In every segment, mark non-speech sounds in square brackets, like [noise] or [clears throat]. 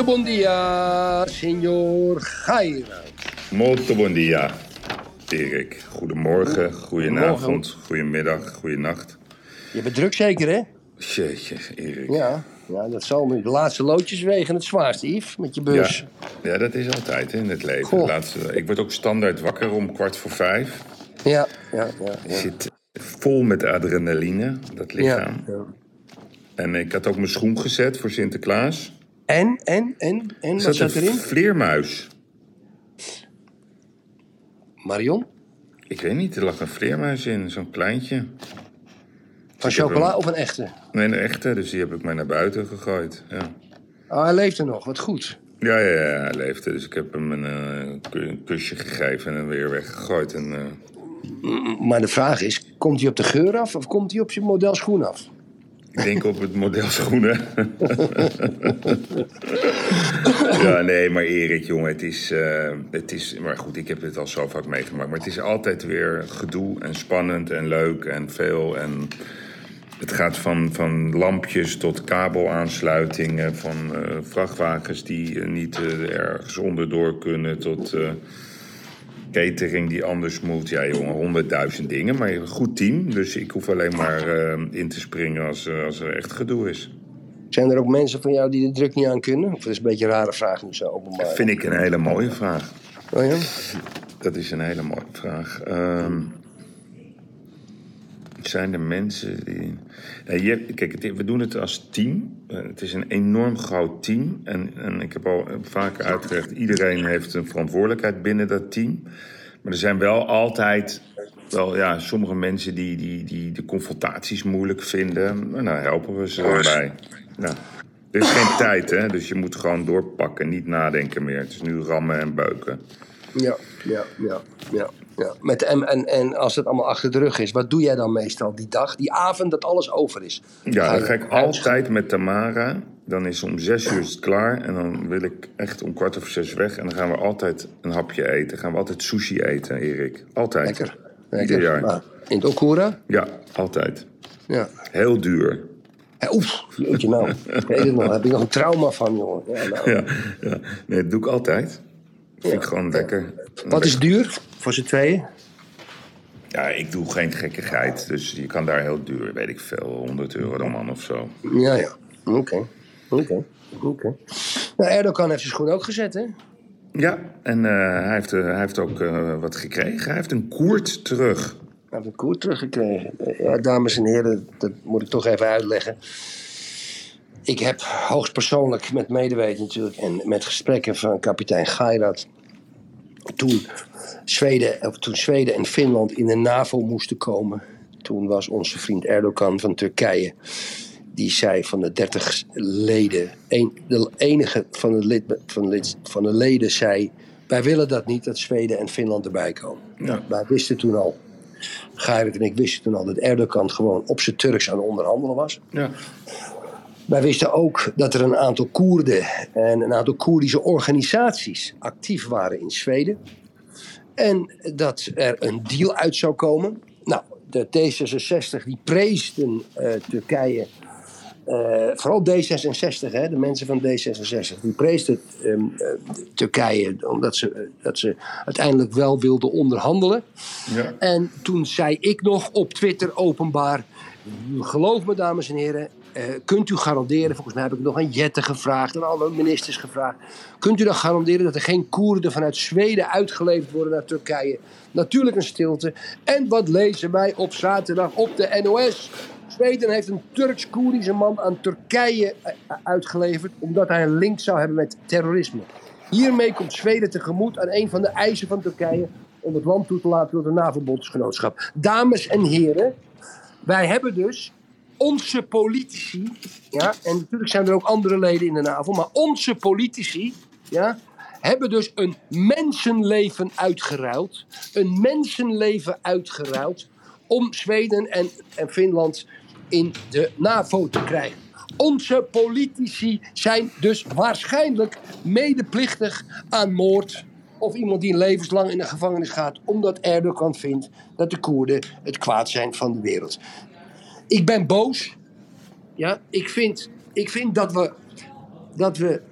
Muito bom dia, bom dia, Erik. Goedemorgen, goedenavond, goedemiddag, goedenacht. Je bent druk zeker, hè? Jeetje, Erik. Ja. Ja, dat zal nu. De laatste loodjes wegen het zwaarst, Yves, met je bus. Ja, ja, dat is altijd hè, in het leven. Goh. Laatste, ik word ook standaard wakker om kwart voor vijf. Ja, ja, ja. Ik ja. zit vol met adrenaline, dat Ja, lichaam. ja. En ik had ook mijn schoen gezet voor Sinterklaas. En, en, en, en, wat zat zat een erin? vleermuis. Marion? Ik weet niet, er lag een vleermuis in, zo'n kleintje. Van Ik heb chocola of een echte? Nee, een echte, dus die heb ik maar naar buiten gegooid. Ja. Oh, hij leeft er nog, wat goed. Ja, ja, ja, hij leefde. Dus ik heb hem een, eh, ku- een kusje gegeven en hem weer weggegooid. En, eh, Maar de vraag is, komt hij op de geur af of komt hij op zijn model schoen af? Ik denk op het model schoenen. ja, nee, maar Erik, jongen, het is, eh, het is... Maar goed, ik heb dit al zo vaak meegemaakt. Maar het is altijd weer gedoe en spannend en leuk en veel. En het gaat van, van lampjes tot kabelaansluitingen... van eh, vrachtwagens die eh, niet eh, ergens onderdoor kunnen... tot catering die anders moet. Ja, jongen, honderdduizend dingen. Maar een goed team, dus ik hoef alleen maar eh, in te springen als, eh, als er echt gedoe is. Zijn er ook mensen van jou die de druk niet aan kunnen? Of dat is een beetje een rare vraag nu zo openbaar. Vind ik een hele mooie vraag. Oh ja? Dat is een hele mooie vraag. Ehm, zijn er mensen die. Je, kijk, het- we doen het als team. Eh, het is een enorm groot team. En, en ik heb al vaker uitgelegd: iedereen heeft een verantwoordelijkheid binnen dat team. Maar er zijn wel altijd. Wel, ja, sommige mensen die, die, die de confrontaties moeilijk vinden. En nou helpen we ze erbij. Ja. Er is geen tijd, hè? Dus je moet gewoon doorpakken, niet nadenken meer. Het is nu rammen en beuken. Ja, ja, ja, ja. Ja. Met, en, en, en als het allemaal achter de rug is, wat doe jij dan meestal die dag, die avond dat alles over is? Ja, Ga dan ga ik altijd met Tamara. Dan is om zes uur het klaar. En dan wil ik echt om kwart over zes weg. En dan gaan we altijd een hapje eten. gaan we altijd sushi eten, Erik. Altijd. Lekker. Ieder jaar. Maar in het Okura? Ja, altijd. Ja. Heel duur. Hey, Oef, jeetje nou. [laughs] Ik weet het nog, daar heb ik nog een trauma van, jongen. Ja, nou. Ja, ja. Nee, dat doe ik altijd. Vind ik gewoon lekker. Wat is duur voor z'n tweeën? Ja, ik doe geen gekkigheid. Dus je kan daar heel duur, weet ik veel, 100 euro de man of zo. Ja, ja. Oké. Oké. Oké. Nou, Erdogan heeft zijn schoen ook gezet, hè? Ja, en eh, hij, heeft, eh, hij heeft ook eh, wat gekregen. Hij heeft een koert terug. Hij heeft een koer teruggekregen. Ja, dames en heren, dat moet ik toch even uitleggen. Ik heb hoogstpersoonlijk met medeweten natuurlijk en met gesprekken van kapitein Gairat. Toen Zweden, of toen Zweden en Finland in de NAVO moesten komen. Toen was onze vriend Erdogan van Turkije. Die zei van de 30 leden. Een, de enige van de, lid, van, de lid, van de leden zei. Wij willen dat niet, dat Zweden en Finland erbij komen. Nou, wij wisten toen al. Gairat en ik wisten toen al dat Erdogan gewoon op zijn Turks aan het onderhandelen was. Ja. Wij wisten ook dat er een aantal Koerden en een aantal Koerdische organisaties actief waren in Zweden. En dat er een deal uit zou komen. Nou, de D66 die preesden eh, Turkije. eh, vooral D66, hè, de mensen van D66, die preesden ehm, eh, Turkije omdat ze, dat ze uiteindelijk wel wilden onderhandelen. Ja. En toen zei ik nog op Twitter openbaar: Geloof me, dames en heren, eh, kunt u garanderen, volgens mij heb ik nog aan Jette gevraagd en alle ministers gevraagd. Kunt u dan garanderen dat er geen Koerden vanuit Zweden uitgeleverd worden naar Turkije? Natuurlijk een stilte. En wat lezen wij op zaterdag op de NOS? Zweden heeft een Turks-Koerdische man aan Turkije eh, uitgeleverd omdat hij een link zou hebben met terrorisme. Hiermee komt Zweden tegemoet aan een van de eisen van Turkije om het land toe te laten tot een NAVO-bondsgenootschap. Dames en heren, wij hebben dus onze politici, ja, en natuurlijk zijn er ook andere leden in de NAVO, maar onze politici, ja, hebben dus een mensenleven uitgeruild. Een mensenleven uitgeruild om Zweden en, en Finland in de NAVO te krijgen. Onze politici zijn dus waarschijnlijk medeplichtig aan moord. Of iemand die levenslang in de gevangenis gaat omdat Erdogan vindt dat de Koerden het kwaad zijn van de wereld. Ik ben boos. Ja, ik vind, ik vind dat, we, dat we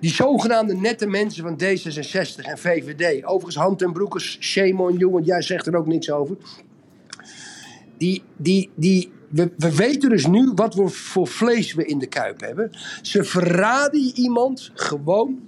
die zogenaamde nette mensen van D66 en VVD, overigens Hand en Broekers, shame on want jij zegt er ook niks over. Die, die, die, we, we weten dus nu wat voor, voor vlees we in de kuip hebben. Ze verraden iemand gewoon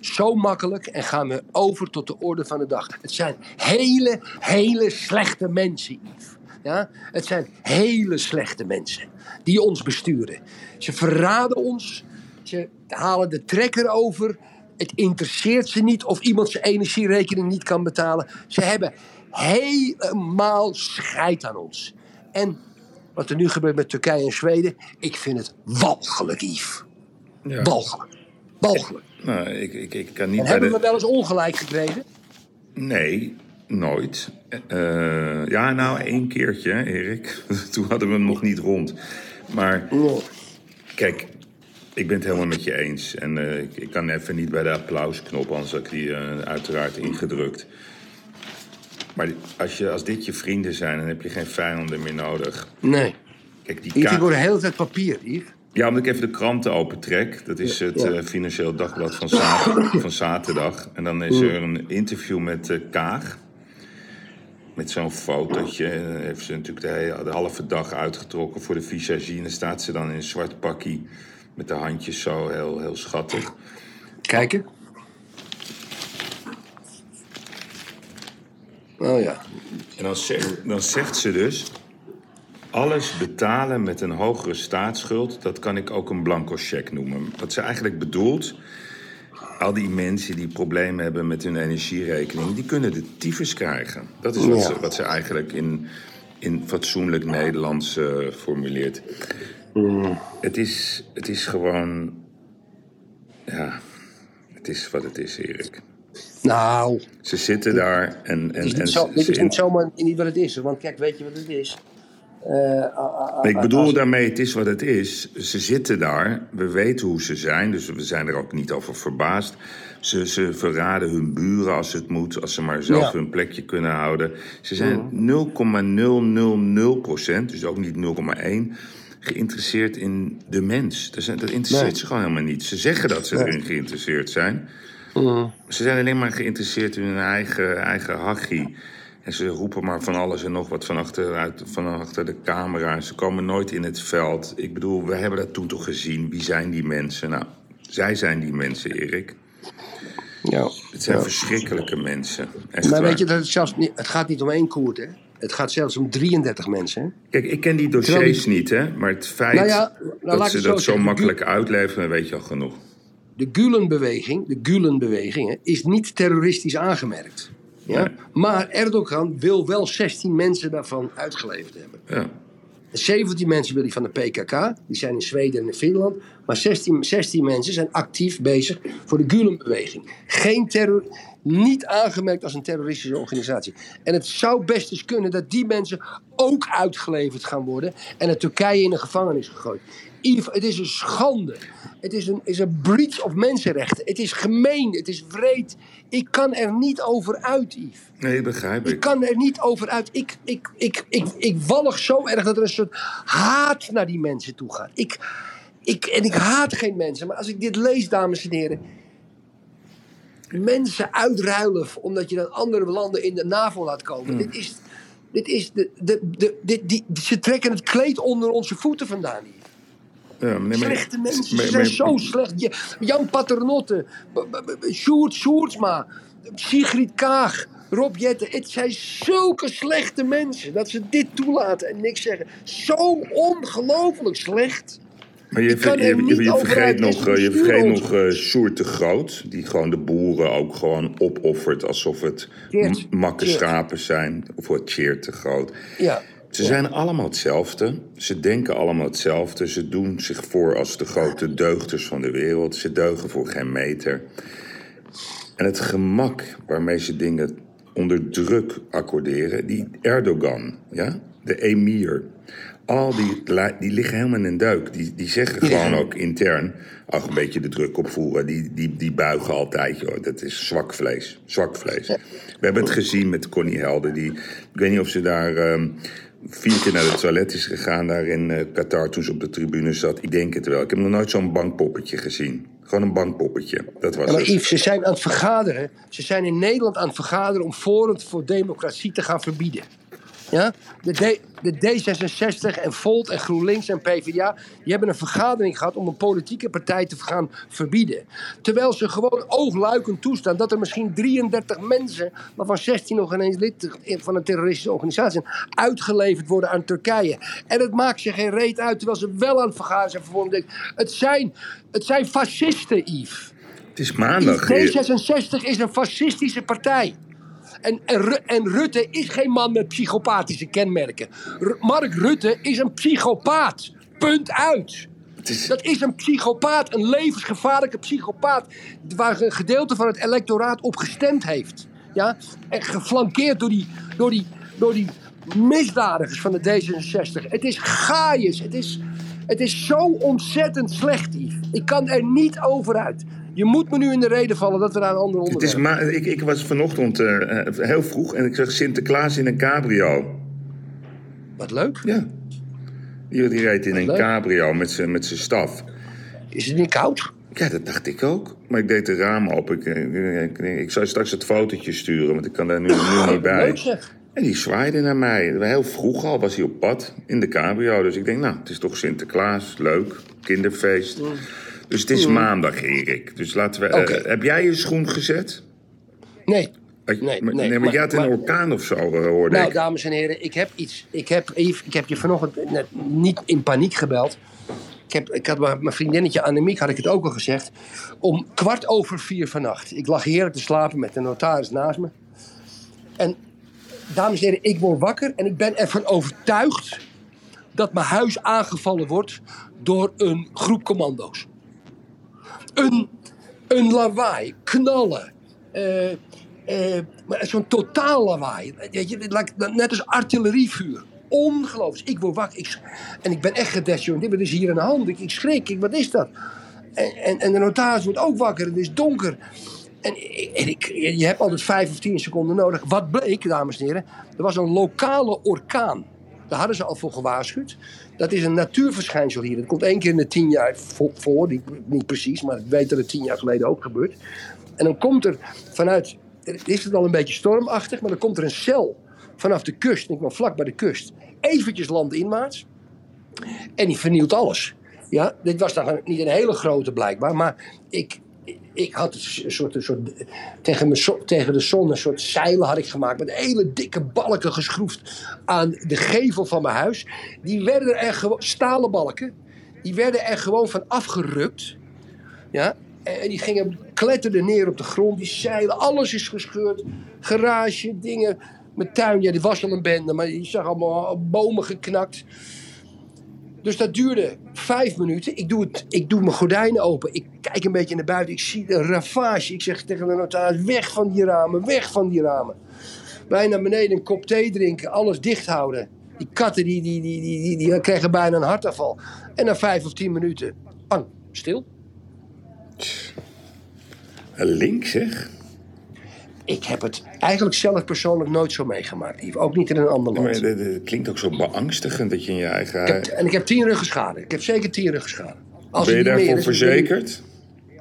zo makkelijk en gaan we over tot de orde van de dag. Het zijn hele, hele slechte mensen, Yves. Ja? Het zijn hele slechte mensen die ons besturen. Ze verraden ons, ze halen de trekker over. Het interesseert ze niet of iemand zijn energierekening niet kan betalen. Ze hebben helemaal scheid aan ons. En wat er nu gebeurt met Turkije en Zweden, ik vind het walgelijk, Yves. Ja. Walgelijk. Walgelijk. Nou, ik, ik, ik kan niet En hebben de... we wel eens ongelijk gekregen? Nee, nooit. Eh, ja, nou, één keertje, hè, Erik. [laughs] Toen hadden we hem nog niet rond. Maar kijk, ik ben het helemaal met je eens. En eh, ik, ik kan even niet bij de applausknop, anders had ik die eh, uiteraard ingedrukt. Maar als, je, als dit je vrienden zijn, dan heb je geen vijanden meer nodig. Nee. Kijk, die ik word de hele tijd papier, Yves. Ja, omdat ik even de kranten opentrek. Dat is het Ja. Financieel Dagblad van, zaterdag, van zaterdag. En dan is er een interview met Kaag. Met zo'n fotootje. Heeft ze natuurlijk de, hele, de halve dag uitgetrokken voor de visagie. En dan staat ze dan in een zwart pakkie. Met de handjes zo, heel, heel schattig. Kijken. Oh ja. En dan zegt, dan zegt ze dus... Alles betalen met een hogere staatsschuld, dat kan ik ook een blanco cheque noemen. Wat ze eigenlijk bedoelt, al die mensen die problemen hebben met hun energierekening, die kunnen de tyfus krijgen. Dat is wat, Ja. ze, wat ze eigenlijk in, in fatsoenlijk Nederlands eh, formuleert. Het, is, het is gewoon. Ja, het is wat het is, Erik. Nou, Ze zitten daar en. het en, is en niet, zo, ze- dit is niet zomaar niet wat het is. Want kijk, weet je wat het is? Eh, ik bedoel als- daarmee, het is wat het is. Ze zitten daar, we weten hoe ze zijn, dus we zijn er ook niet over verbaasd. Ze, ze verraden hun buren als het moet, als ze maar zelf Ja. hun plekje kunnen houden. Ze zijn 0,000 procent, dus ook niet 0,1, geïnteresseerd in de mens. Dat, zijn- dat interesseert Nee. ze gewoon helemaal niet. Ze zeggen dat ze erin geïnteresseerd zijn. Ze zijn alleen maar geïnteresseerd in hun eigen, eigen hachie. En ze roepen maar van alles en nog wat van achter, uit, van achter de camera. Ze komen nooit in het veld. Ik bedoel, we hebben dat toen toch gezien. Wie zijn die mensen? Nou, zij zijn die mensen, Erik. Ja. Het zijn Ja. verschrikkelijke mensen. Echt Maar waar. weet je, dat het, zelfs niet, het gaat niet om één koert, hè? Het gaat zelfs om 33 mensen. Hè? Kijk, ik ken die dossiers niet, hè. Maar het feit Nou ja, nou, dat ze dat zo zo zeggen. makkelijk uitleveren, weet je al genoeg. De Gulen-beweging, de Gulen-beweging, hè, is niet terroristisch aangemerkt. Ja? Nee. Maar Erdogan wil wel 16 mensen daarvan uitgeleverd hebben. Ja. 17 mensen wil hij van de PKK, die zijn in Zweden en in Finland. Maar 16, 16 mensen zijn actief bezig voor de Gulen-beweging. Geen terror, niet aangemerkt als een terroristische organisatie. En het zou best eens kunnen dat die mensen ook uitgeleverd gaan worden en naar Turkije in de gevangenis gegooid. Yves, het is een schande. Het is een, is een breach of mensenrechten. Het is gemeen, het is wreed. Ik kan er niet over uit, Yves. Nee, begrijp Ik ik. kan er niet over uit. Ik, ik, ik, ik, ik wallig zo erg dat er een soort haat naar die mensen toe gaat. Ik, ik, en ik haat geen mensen. Maar als ik dit lees, dames en heren. Mensen uitruilen omdat je dan andere landen in de NAVO laat komen. Dit is. Dit is de, de, de, dit, die, ze trekken het kleed onder onze voeten vandaan hier. Ja, maar- Slechte mensen, ze zijn maar- zo slecht. Jan Paternotte, Sjoerd Sjoerdsma, Sigrid Kaag, Rob Jetten. Het zijn zulke slechte mensen dat ze dit toelaten en niks zeggen. Zo ongelooflijk slecht. Maar je, ver- je, vergeet nog, eh, je vergeet nog Sjoerd de Groot, die gewoon de boeren ook gewoon opoffert alsof het makke schapen zijn. Of wat Cheert de Groot. Ja. Ze zijn allemaal hetzelfde. Ze denken allemaal hetzelfde. Ze doen zich voor als de grote deugders van de wereld. Ze deugen voor geen meter. En het gemak waarmee ze dingen onder druk accorderen, die Erdogan, ja, de emir, al die, die liggen helemaal in een duik. Die, die zeggen gewoon ook intern, ach, een beetje de druk opvoeren. Die, die, die buigen altijd, joh. Dat is zwak vlees. Zwak vlees. We hebben het gezien met Connie Helder. Die, ik weet niet of ze daar ehm, vier keer naar het toilet is gegaan... daar in eh, Qatar toen ze op de tribune zat. Ik denk het wel. Ik heb nog nooit zo'n bankpoppetje gezien. Gewoon een bankpoppetje. Dat was Ja, maar het. Yves, ze zijn aan het vergaderen. Ze zijn in Nederland aan het vergaderen om Forum voor Democratie te gaan verbieden. Ja? De, D, de D66 en Volt en GroenLinks en PvdA... die hebben een vergadering gehad om een politieke partij te gaan verbieden. Terwijl ze gewoon oogluikend toestaan dat er misschien 33 mensen... waarvan 16 nog ineens lid van een terroristische organisatie zijn... uitgeleverd worden aan Turkije. En het maakt ze geen reet uit, terwijl ze wel aan het vergaderen zijn. Het zijn, het zijn fascisten, Yves. Het is maandag. D66 is een fascistische partij. En, en, Ru- en Rutte is geen man met psychopathische kenmerken. R- Mark Rutte is een psychopaat. Punt uit. Is, Dat is een psychopaat, een levensgevaarlijke psychopaat. Waar een gedeelte van het electoraat op gestemd heeft. Ja? En geflankeerd door die, door die, door die misdadigers van de D66. Het is gaaiers. Het is, het is zo ontzettend slecht, Yves. Ik kan er niet over uit. Je moet me nu in de reden vallen dat we naar een ander het onderwerp... is ma ik, ik was vanochtend eh, eh, heel vroeg en ik zag Sinterklaas in een cabrio. Wat leuk. Ja. Die, die reed in een leuk. cabrio met zijn met zijn staf. Is het niet koud? Ja, dat dacht ik ook. Maar ik deed de ramen op. Ik, eh, ik, ik, zou straks het fotootje sturen, want ik kan daar nu, nu niet bij. Leuk. En die zwaaide naar mij. Heel vroeg al was hij op pad in de cabrio. Dus ik denk, nou, het is toch Sinterklaas. Leuk. Kinderfeest. Dus het is maandag, Erik. Dus laten we... eh, heb jij je schoen gezet? Nee. Nee, maar, nee, maar, maar- jij had een maar- orkaan of zo, eh, hoorde Nou, ik. dames en heren, ik heb iets. Ik heb, ik heb je vanochtend net niet in paniek gebeld. Ik, heb, ik had mijn mijn vriendinnetje Annemiek, had ik het ook al gezegd. Om kwart over vier vannacht. Ik lag heerlijk te slapen met de notaris naast me. En dames en heren, ik word wakker en ik ben ervan overtuigd dat mijn huis aangevallen wordt door een groep commando's. Een, een lawaai, knallen. eh, maar zo'n totaal lawaai. Net als artillerievuur. Ongelooflijk. Ik word wakker. Ik, en ik ben echt gedesoriënteerd. Wat is hier aan de hand? Ik, ik schrik. Ik, wat is dat? En, en, en de notaris wordt ook wakker. Het is donker. En, en ik, je hebt altijd vijf of tien seconden nodig. Wat bleek, dames en heren? Er was een lokale orkaan. Daar hadden ze al voor gewaarschuwd. Dat is een natuurverschijnsel hier. Dat komt één keer in de tien jaar vo- voor. Niet, precies, maar ik weet dat het tien jaar geleden ook gebeurt. En dan komt er vanuit, is het al een beetje stormachtig, maar dan komt er een cel vanaf de kust, ik ben vlak bij de kust, eventjes landinwaarts. En die vernielt alles. Ja, dit was dan niet een hele grote blijkbaar, maar ik, ik had een soort, een soort tegen, mijn tegen de zon een soort zeilen had ik gemaakt met hele dikke balken geschroefd aan de gevel van mijn huis. Die werden er gewoon, stalen balken, die werden er gewoon van afgerukt. Ja, en die gingen, kletterden neer op de grond, die zeilen, alles is gescheurd. Garage, dingen, mijn tuin, ja, die was al een bende, maar je zag allemaal bomen geknakt. Dus dat duurde vijf minuten. Ik doe, het, ik doe mijn gordijnen open. Ik kijk een beetje naar buiten. Ik zie een ravage. Ik zeg tegen de notaris: weg van die ramen, weg van die ramen. Wij naar beneden een kop thee drinken, alles dicht houden. Die katten die, die, die, die, die, kregen bijna een hartaanval. En na vijf of tien minuten, bang, stil. Links, zeg. Ik heb het eigenlijk zelf persoonlijk nooit zo meegemaakt, Yves. Ook niet in een ander land. het het klinkt ook zo beangstigend dat je in je eigen... Ik heb- en ik heb tien ruggen schade. Ik heb zeker tien ruggen schade. Als ben je daarvoor is, verzekerd?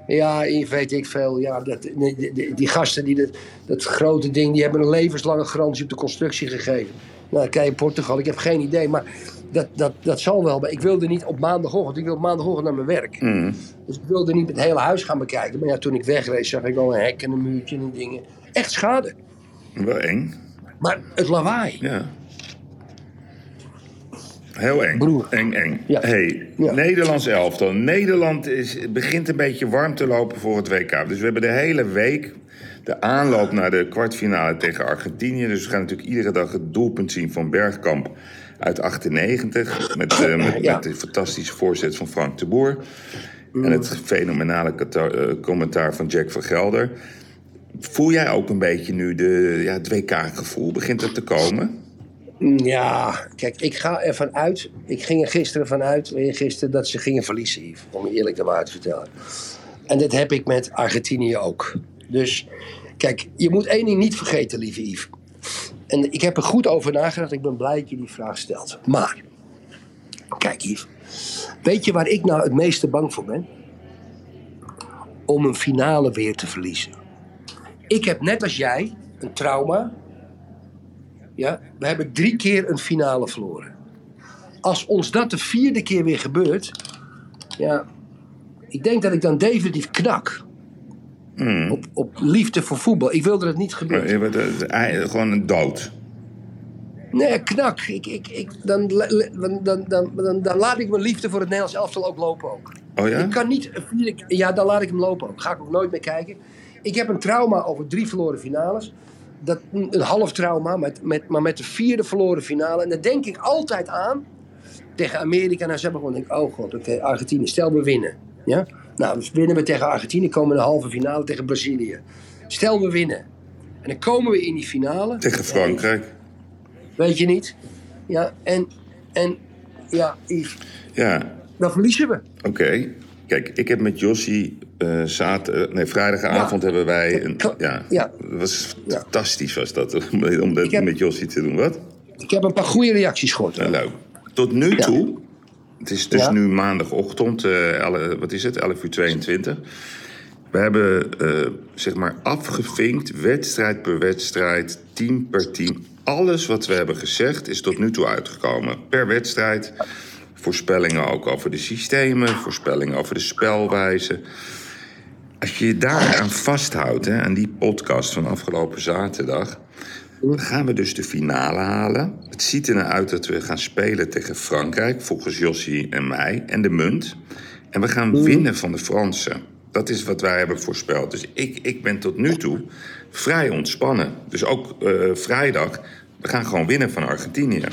Ja, weet ik veel. Ja, dat, die, die, die gasten die dat, dat grote ding, die hebben een levenslange garantie op de constructie gegeven. Nou, kijk in Portugal, ik heb geen idee, maar dat, dat, dat zal wel. Maar ik wilde niet op maandagochtend, ik wilde maandagochtend naar mijn werk. Mm. Dus ik wilde niet het hele huis gaan bekijken. Maar ja, toen ik wegreed zag ik al een hek en een muurtje en dingen. Echt schade. Wel eng, Maar het lawaai. ja. Heel eng. Broer. Eng, eng. Ja. Hey, Ja. Nederlands elftal. Nederland is, begint een beetje warm te lopen voor het WK. Dus we hebben de hele week de aanloop naar de kwartfinale tegen Argentinië. Dus we gaan natuurlijk iedere dag het doelpunt zien van Bergkamp uit 98. Met, eh, met, Ja. met de fantastische voorzet van Frank de Boer. En het fenomenale eh, commentaar van Jack van Gelder. Voel jij ook een beetje nu de, ja, het WK-gevoel? Begint het te komen? Ja, kijk, ik ga ervan uit. Ik ging er gisteren vanuit, gisteren, dat ze gingen verliezen, Yves, Om eerlijk de waarheid te vertellen. En dat heb ik met Argentinië ook. Dus, kijk, je moet één ding niet vergeten, lieve Yves. En ik heb er goed over nagedacht. Ik ben blij dat je die vraag stelt. Maar, kijk Yves. Weet je waar ik nou het meeste bang voor ben? Om een finale weer te verliezen. Ik heb net als jij een trauma ja, we hebben drie keer een finale verloren. Als ons dat de vierde keer weer gebeurt, ja, ik denk dat ik dan definitief knak. Op, op liefde voor voetbal. Ik wil dat het niet gebeurt. Eh, eh, Gewoon een dood. Nee, knak. Ik, ik, ik, dan, dan, dan, dan, dan, dan laat ik mijn liefde voor het Nederlands elftal ook lopen ook. Oh ja? Ik kan niet Ja, dan laat ik hem lopen ook. Ga ik ook nooit meer kijken. Ik heb een trauma over drie verloren finales. Dat, een half trauma, met, met, maar met de vierde verloren finale. En daar denk ik altijd aan. Tegen Amerika. Nou, ze hebben gewoon denk ik, oh god, oké, Argentinië. Stel we winnen. Ja? Nou, dus winnen we tegen Argentinië. Komen we in de halve finale tegen Brazilië. Stel we winnen. En dan komen we in die finale. Tegen Frankrijk. Weet je niet? Ja, en, en ja, Yves, Ja, dan verliezen we. Oké. Kijk, ik heb met Jossie eh zaterdag, nee, vrijdagavond Ja. hebben wij een, ja, was Ja. fantastisch was dat [laughs] om om dat heb- met Jossie te doen. Wat? Ik heb een paar goede reacties gehoord. Nou, leuk. Tot nu toe, het is dus nu maandagochtend, eh, elle- wat is het, 11 uur 22. We hebben eh, zeg maar afgevinkt, wedstrijd per wedstrijd, team per team. Alles wat we hebben gezegd is tot nu toe uitgekomen. Per wedstrijd. Voorspellingen ook over de systemen, voorspellingen over de spelwijze. Als je je daaraan vasthoudt, hè, aan die podcast van afgelopen zaterdag. Dan gaan we dus de finale halen. Het ziet er naar uit dat we gaan spelen tegen Frankrijk, volgens Jossie en mij, en de munt. En we gaan winnen van de Fransen. Dat is wat wij hebben voorspeld. Dus ik, ik ben tot nu toe vrij ontspannen. Dus ook eh, vrijdag, we gaan gewoon winnen van Argentinië.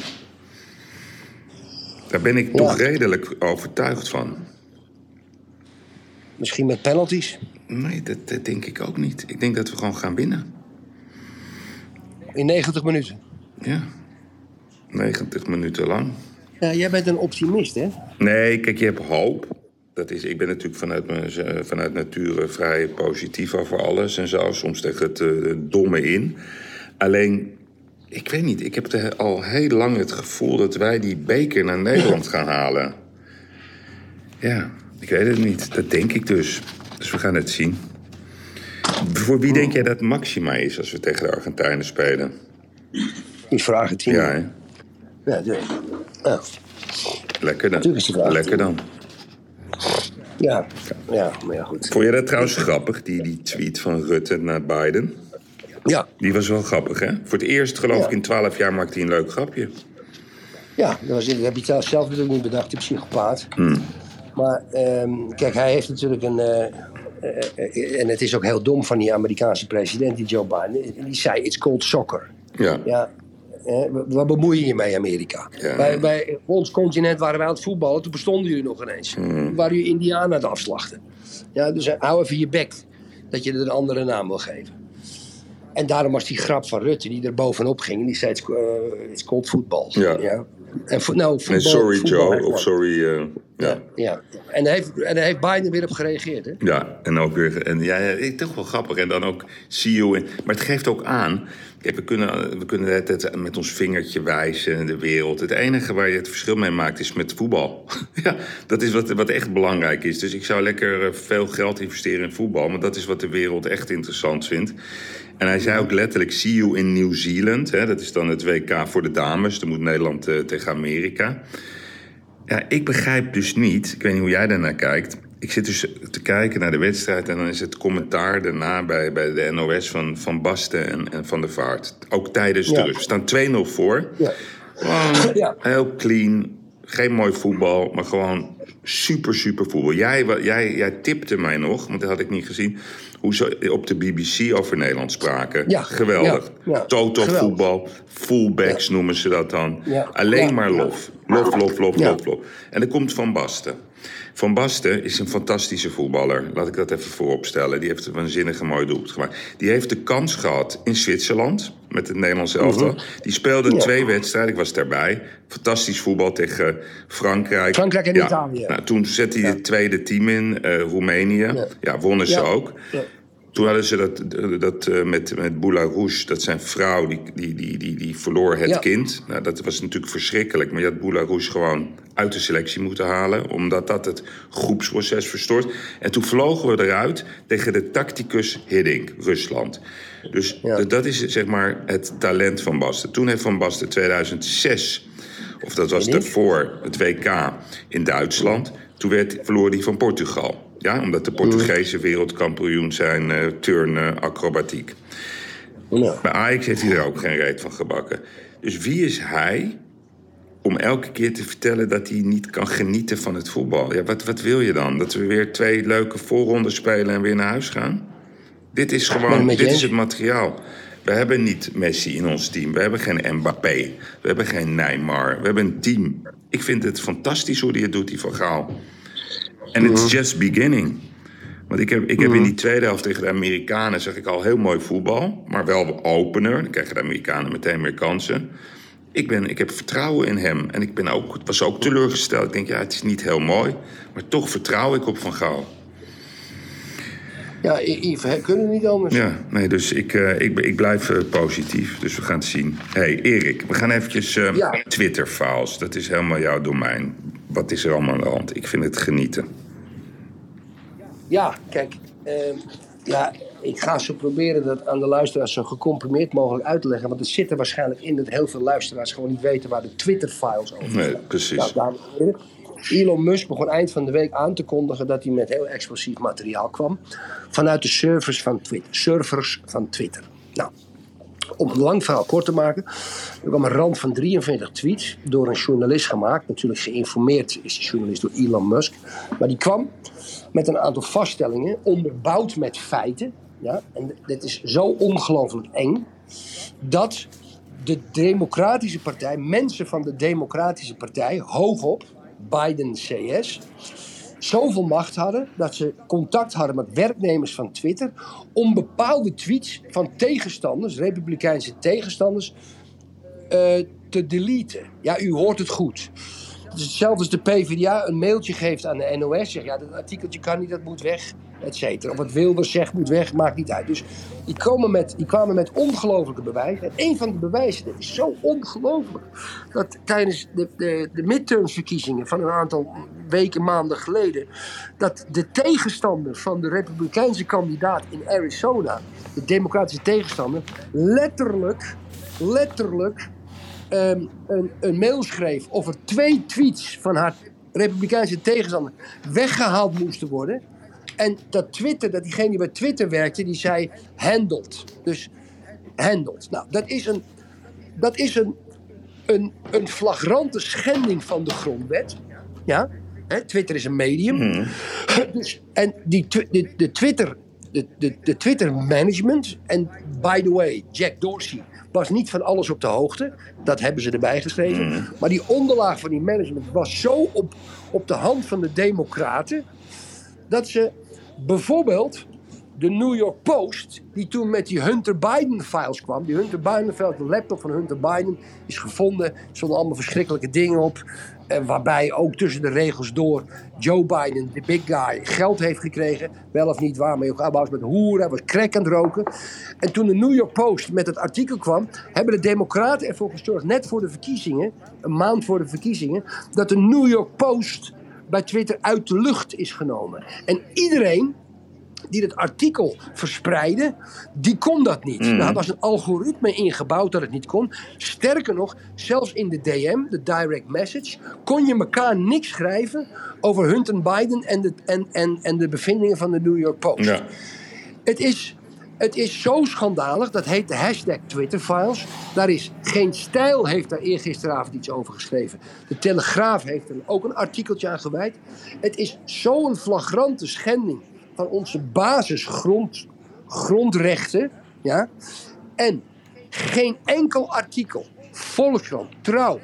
Daar ben ik toch redelijk overtuigd van. Misschien met penalties. Nee, dat, dat denk ik ook niet. Ik denk dat we gewoon gaan winnen. In 90 minuten. Ja. 90 minuten lang. Ja, jij bent een optimist, hè? Nee, kijk, je hebt hoop. Dat is, ik ben natuurlijk vanuit, mijn, eh, vanuit nature vrij positief over alles en zo. Soms tegen het eh, domme in. Alleen, ik weet niet, ik heb de- al heel lang het gevoel dat wij die beker naar Nederland [laughs] gaan halen. Ja, ik weet het niet. Dat denk ik dus. Dus we gaan het zien. Voor wie denk jij dat Maxima is als we tegen de Argentijnen spelen? Die voor Argentinië. Ja, hè? Ja, de- ja. lekker dan. Natuurlijk is die voor Lekker dan. ja. ja, maar ja, goed. Vond je dat trouwens grappig, die, die tweet van Rutte naar Biden? Ja, Die was wel grappig, hè? Voor het eerst, geloof Ja. ik, in twaalf jaar maakte hij een leuk grapje. ja dat, was, dat heb je zelf natuurlijk niet bedacht, die psychopaat. Maar ehm, kijk, hij heeft natuurlijk een... eh, eh, eh, en het is ook heel dom van die Amerikaanse president, die Joe Biden. Die zei, it's called soccer. Ja. Ja, waar bemoei je je mee, Amerika? Ja. Bij, bij ons continent waren wij aan het voetballen, toen bestonden jullie nog ineens. Toen waren jullie Indianen aan het afslachten. Ja, dus hou even je bek dat je er een andere naam wil geven. En daarom was die grap van Rutte die er bovenop ging. En die zei, it's, eh, it's called football. Ja. En vo- nou, Nee, voetbal- sorry voetbal Joe, of sorry... eh, ja. Ja, en daar heeft, en daar heeft Biden weer op gereageerd. Hè? Ja, en ook weer. En ja, ja, toch wel grappig. En dan ook see you. In, maar het geeft ook aan. Kijk, we kunnen, we kunnen het, het met ons vingertje wijzen in de wereld. Het enige waar je het verschil mee maakt is met voetbal. [laughs] ja, dat is wat, wat echt belangrijk is. Dus ik zou lekker eh, veel geld investeren in voetbal. Maar dat is wat de wereld echt interessant vindt. En hij zei ook letterlijk: see you in New Zealand. Hè, dat is dan het WK voor de dames. Dan moet Nederland eh, tegen Amerika. Ja, ik begrijp dus niet, ik weet niet hoe jij daarnaar kijkt. Ik zit dus te kijken naar de wedstrijd en dan is het commentaar daarna bij, bij de NOS van Van Basten en, en Van der Vaart. Ook tijdens de Ja. rust. We staan 2-0 voor. Ja. Gewoon [clears throat] Ja. heel clean, Geen mooi voetbal, maar gewoon super, super voetbal. Jij, jij, jij tipte mij nog, want dat had ik niet gezien... hoe ze op de BBC over Nederland spraken. Ja, Geweldig. ja, Geweldig. voetbal, fullbacks noemen ze dat dan. Alleen maar lof. Lof, lof, lof, lof, lof. En er komt Van Basten. Van Basten is een fantastische voetballer. Laat ik dat even vooropstellen. Die heeft een waanzinnige mooie doelpunt gemaakt. Die heeft de kans gehad in Zwitserland met het Nederlands elftal. Die speelde Ja. twee wedstrijden. Ik was daarbij. Fantastisch voetbal tegen Frankrijk. Frankrijk en Ja. Italië. Nou, toen zette hij het tweede team in, eh, Roemenië. Ja. Wonnen ze ook. Toen hadden ze dat, dat eh, met, met Boularouche, dat zijn vrouw, die, die, die, die, die verloor het Ja. kind. Nou, dat was natuurlijk verschrikkelijk. Maar je had Boularouche gewoon uit de selectie moeten halen. Omdat dat het groepsproces verstoort. En toen vlogen we eruit tegen de tacticus Hiddink, Rusland. Dus Ja. dat is zeg maar het talent van Basten. Toen heeft Van Basten 2006, of dat was daarvoor, het WK in Duitsland. Toen werd, verloor hij van Portugal. Ja, omdat de Portugezen wereldkampioen zijn eh turnen acrobatiek. Nou, Bij Ajax heeft hij er ook geen reet van gebakken. Dus wie is hij om elke keer te vertellen dat hij niet kan genieten van het voetbal? Ja, wat, wat wil je dan? Dat we weer twee leuke voorronden spelen en weer naar huis gaan? Dit is gewoon, dit is het materiaal. We hebben niet Messi in ons team. We hebben geen Mbappé. We hebben geen Neymar. We hebben een team. Ik vind het fantastisch hoe hij het doet, die van Gaal. En it's just beginning. Want ik heb, ik heb in die tweede helft tegen de Amerikanen... zag ik al heel mooi voetbal, maar wel opener. Dan krijgen de Amerikanen meteen meer kansen. Ik, ben, ik heb vertrouwen in hem. En ik ben ook, was ook teleurgesteld. Ik denk, ja, het is niet heel mooi. Maar toch vertrouw ik op Van Gaal. ja, Yves, hè, kunnen we niet anders. Ja, nee, dus ik, eh, ik, ik blijf eh, positief. Dus we gaan het zien. hey, Erik, we gaan eventjes eh, Ja. Twitter-files. Dat is helemaal jouw domein. Wat is er allemaal aan de hand? Ik vind het genieten. Ja, kijk, ehm, ja, ik ga zo proberen dat aan de luisteraars zo gecomprimeerd mogelijk uit te leggen. Want het zit er waarschijnlijk in dat heel veel luisteraars gewoon niet weten waar de Twitter-files over gaan. Nee, precies. Nou, Elon Musk begon eind van de week aan te kondigen dat hij met heel explosief materiaal kwam. Vanuit de servers van Twitter. Servers van Twitter. Nou, om een lang verhaal kort te maken. Er kwam een rand van 43 tweets door een journalist gemaakt. Natuurlijk geïnformeerd is die journalist door Elon Musk. Maar die kwam met een aantal vaststellingen, onderbouwd met feiten. Ja, en dit is zo ongelooflijk eng. Dat de Democratische Partij, mensen van de Democratische Partij, hoogop, Biden CS, zoveel macht hadden dat ze contact hadden met werknemers van Twitter om bepaalde tweets van tegenstanders, republikeinse tegenstanders, eh, te deleten. Ja, u hoort het goed. Hetzelfde als de PvdA een mailtje geeft aan de NOS. Zegt ja, dat artikeltje kan niet, dat moet weg, et cetera. Of wat Wilders zegt moet weg, maakt niet uit. Dus die, komen met, die kwamen met ongelofelijke bewijzen. En een van de bewijzen, is zo ongelooflijk. Dat tijdens de, de, de midtermsverkiezingen van een aantal weken, maanden geleden. dat de tegenstander van de Republikeinse kandidaat in Arizona. de Democratische tegenstander. letterlijk, letterlijk ehm, een, een mail schreef of er twee tweets van haar republikeinse tegenstander weggehaald moesten worden. En dat Twitter, dat diegene die bij Twitter werkte, die zei handled. Dus handled. Nou, dat is een, dat is een, een, een flagrante schending van de grondwet. Ja, hè, Twitter is een medium. [laughs] Dus, en die, de, de Twitter, de, de, de Twitter management, en by the way, Jack Dorsey was niet van alles op de hoogte. Dat hebben ze erbij geschreven. Maar die onderlaag van die management was zo op, op de hand van de Democraten. dat ze bijvoorbeeld de New York Post, die toen met die Hunter Biden-files kwam. Die Hunter Biden-files, de laptop van Hunter Biden, is gevonden. Er stonden allemaal verschrikkelijke dingen op. Waarbij ook tussen de regels door Joe Biden, de big guy, geld heeft gekregen. Wel of niet waar, maar hij was met hoeren, hij was crack aan het roken. En toen de New York Post met het artikel kwam, hebben de Democraten ervoor gezorgd, net voor de verkiezingen, een maand voor de verkiezingen, dat de New York Post bij Twitter uit de lucht is genomen. En iedereen die dat artikel verspreidde, die kon dat niet. Nou, er was een algoritme ingebouwd dat het niet kon. Sterker nog, zelfs in de DM, de direct message, kon je elkaar niks schrijven over Hunter Biden en de, en, en, en de bevindingen van de New York Post. Ja. Het is Het is zo schandalig, dat heet de hashtag Twitterfiles. Daar is geen stijl, heeft daar eergisteravond iets over geschreven. De Telegraaf heeft er ook een artikeltje aan gewijd. Het is zo'n flagrante schending van onze basisgrond, grondrechten. Ja? En geen enkel artikel, Volkskrant, Trouw,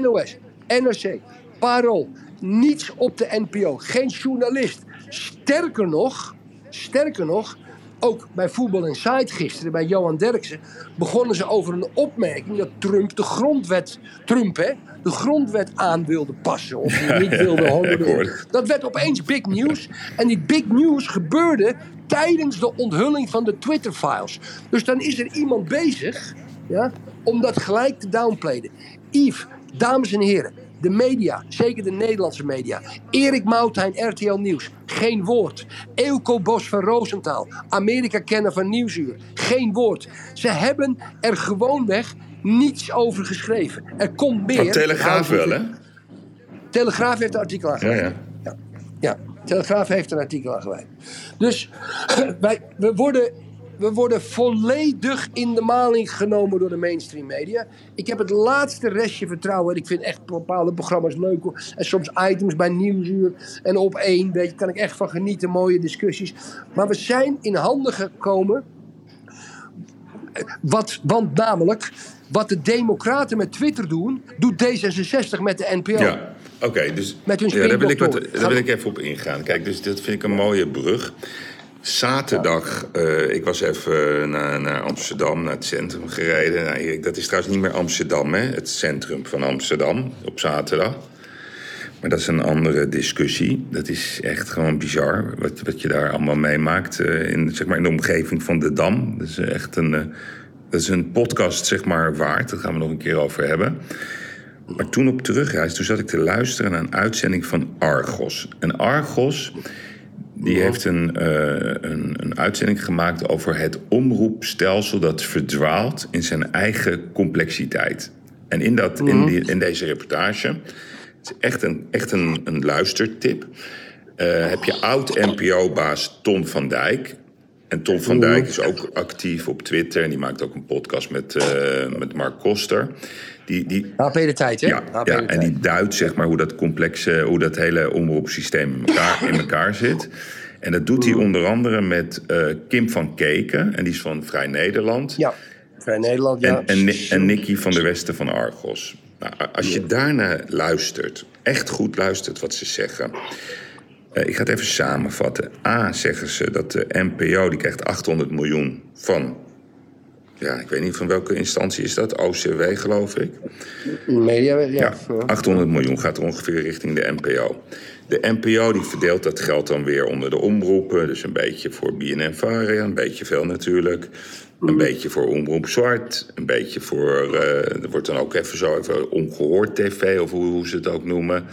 NOS, NRC, Parool, niets op de NPO, geen journalist. Sterker nog, sterker nog, ook bij Voetbal Inside gisteren, bij Johan Derksen, begonnen ze over een opmerking dat Trump de grondwet, Trump hè, de grondwet aan wilde passen. Of hij [laughs] niet wilde houden. Dat werd opeens big news. En die big news gebeurde tijdens de onthulling van de Twitter-files. Dus dan is er iemand bezig ja, om dat gelijk te downplayen. Yves, dames en heren, de media, zeker de Nederlandse media. Erik Moutijn, RTL Nieuws, geen woord. Eelco Bos van Roosentaal, Amerika-kenner van Nieuwsuur, geen woord. Ze hebben er gewoonweg niets over geschreven. Er komt meer. Van Telegraaf wel, hè? Telegraaf heeft een artikel aangeweid. Ja, ja. ja, ja. Telegraaf heeft een artikel aangeweid. Dus [clears throat] wij, we worden we worden volledig in de maling genomen door de mainstream media. Ik heb het laatste restje vertrouwen. Ik vind echt bepaalde programma's leuk. En soms items bij Nieuwsuur en op één. Weet je, kan ik echt van genieten. Mooie discussies. Maar we zijn in handen gekomen. Wat, want namelijk, wat de Democraten met Twitter doen, doet D66 met de NPO. Ja, oké. dus met hun ja, daar, wil ik wat, daar wil ik even op ingaan. Kijk, dus dat vind ik een mooie brug. Zaterdag, uh, ik was even naar, naar, Amsterdam, naar het centrum gereden. Nou, dat is trouwens niet meer Amsterdam, hè? het centrum van Amsterdam op zaterdag. Maar dat is een andere discussie. Dat is echt gewoon bizar wat, wat je daar allemaal meemaakt uh, in, zeg maar, in de omgeving van de Dam. Dat is echt een, uh, dat is een podcast zeg maar, waard. Daar gaan we nog een keer over hebben. Maar toen op terugreis, toen zat ik te luisteren naar een uitzending van Argos. En Argos die heeft een, uh, een, een, uitzending gemaakt over het omroepstelsel dat verdwaalt in zijn eigen complexiteit. En in, dat, in, mhm. die, in deze reportage, het is echt een, echt een, een luistertip, uh, heb je oud-NPO-baas Tom van Dijk. En Tom van. Dijk is ook actief op Twitter en die maakt ook een podcast met, uh, met Mark Koster. Die, die, HP de tijd, hè? Ja, ja en die duidt zeg maar hoe dat complexe, hoe dat hele omroepsysteem in elkaar, in elkaar zit. En dat doet hij onder andere met uh, Kim van Keken, en die is van Vrij Nederland. Ja, Vrij Nederland, ja. En, en, en Nicky van de Westen van Argos. Nou, als je daarna luistert, echt goed luistert wat ze zeggen. Uh, ik ga het even samenvatten. A, zeggen ze dat de NPO, die krijgt 800 miljoen van ja, ik weet niet van welke instantie is dat, OCW geloof ik. Media, ja. ja 800 miljoen gaat er ongeveer richting de NPO. De NPO die verdeelt dat geld dan weer onder de omroepen. Dus een beetje voor BNN Varia, een beetje veel natuurlijk. Een mm. beetje voor Omroep Zwart. Een beetje voor, uh, er wordt dan ook even zo even ongehoord tv, of hoe, hoe ze het ook noemen.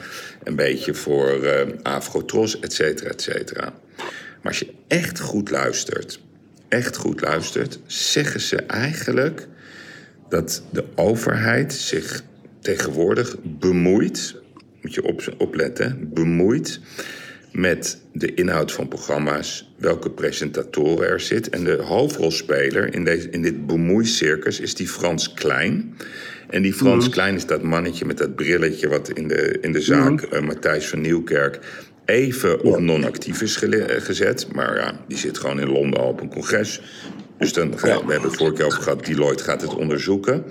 Een beetje voor uh, Afrotros, et cetera, et cetera. Maar als je echt goed luistert echt goed luistert, zeggen ze eigenlijk dat de overheid zich tegenwoordig bemoeit, moet je op, opletten, bemoeit met de inhoud van programma's, welke presentatoren er zit. En de hoofdrolspeler in, deze, in dit bemoeicircus is die Frans Klein. En die Frans mhm. Klein is dat mannetje met dat brilletje wat in de, in de zaak uh, Matthijs van Nieuwkerk even op non-actief is gezet. Maar ja, die zit gewoon in Londen al op een congres. Dus dan we hebben het vorige keer over gehad, Deloitte gaat het onderzoeken.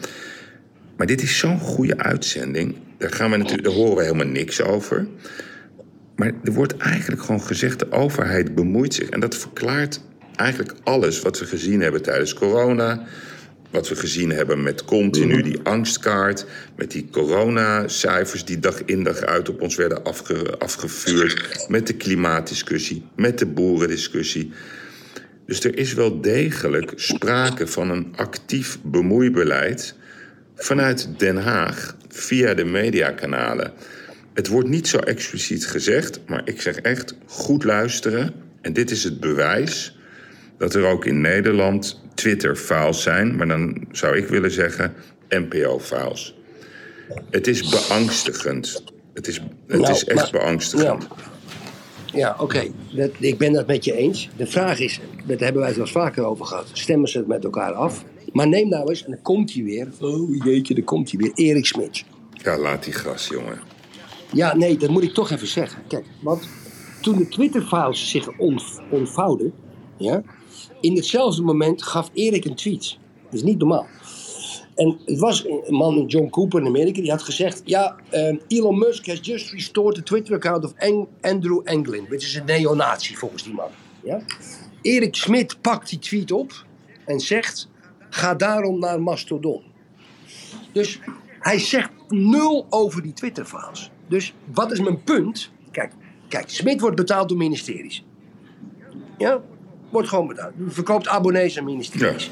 Maar dit is zo'n goede uitzending. Daar, gaan we natuurlijk, daar horen we helemaal niks over. Maar er wordt eigenlijk gewoon gezegd: de overheid bemoeit zich. En dat verklaart eigenlijk alles wat we gezien hebben tijdens corona. Wat we gezien hebben met continu mhm. die angstkaart, met die coronacijfers die dag in dag uit op ons werden afge, afgevuurd, met de klimaatdiscussie, met de boerendiscussie. Dus er is wel degelijk sprake van een actief bemoeibeleid vanuit Den Haag via de mediakanalen. Het wordt niet zo expliciet gezegd, maar ik zeg echt goed luisteren. En dit is het bewijs dat er ook in Nederland Twitter-files zijn, maar dan zou ik willen zeggen NPO-files. Het is beangstigend. Het is, het nou, is echt beangstigend. Ja, oké. Dat- Ik ben dat met je eens. De vraag is, daar hebben wij het wel eens vaker over gehad. Stemmen ze het met elkaar af? Maar neem nou eens, en dan komt hij weer. Oh jeetje, dan komt hij weer. Erik Smits. Ja, laat die gras, jongen. Ja, nee, dat moet ik toch even zeggen. Kijk, want toen de Twitter-files zich ont- ontvouwden... Ja, in hetzelfde moment gaf Erik een tweet. Dat is niet normaal. En het was een man, John Cooper in Amerika, die had gezegd... Ja, eh, Elon Musk has just restored the Twitter-account of Andrew Anglin. Which is een neonazi volgens die man. Ja? Erik Smit pakt die tweet op en zegt... Ga daarom naar Mastodon. Dus hij zegt nul over die Twitter-files. Dus wat is mijn punt? Kijk, kijk Smit wordt betaald door ministeries. Ja, wordt gewoon betaald. Verkoopt abonnees aan ministeries.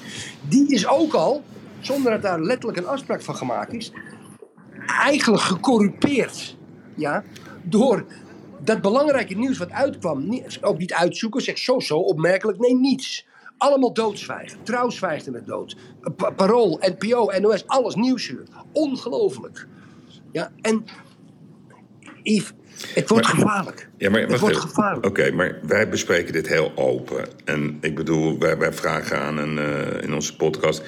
Die is ook al, zonder dat daar letterlijk een afspraak van gemaakt is, eigenlijk gecorrupeerd. Ja, door dat belangrijke nieuws wat uitkwam, ook niet uitzoeken, zegt zo zo, opmerkelijk, nee, niets. Allemaal doodzwijgen. Trouw zwijgt het dood. Pa- Parool, NPO, NOS, alles nieuwsuur. Ongelooflijk. Ja, en Yves, het wordt Maar- gevaarlijk. Ja, maar het wacht wordt even. gevaarlijk. Oké, maar wij bespreken dit heel open. En ik bedoel, wij, wij vragen aan een, eh, in onze podcast...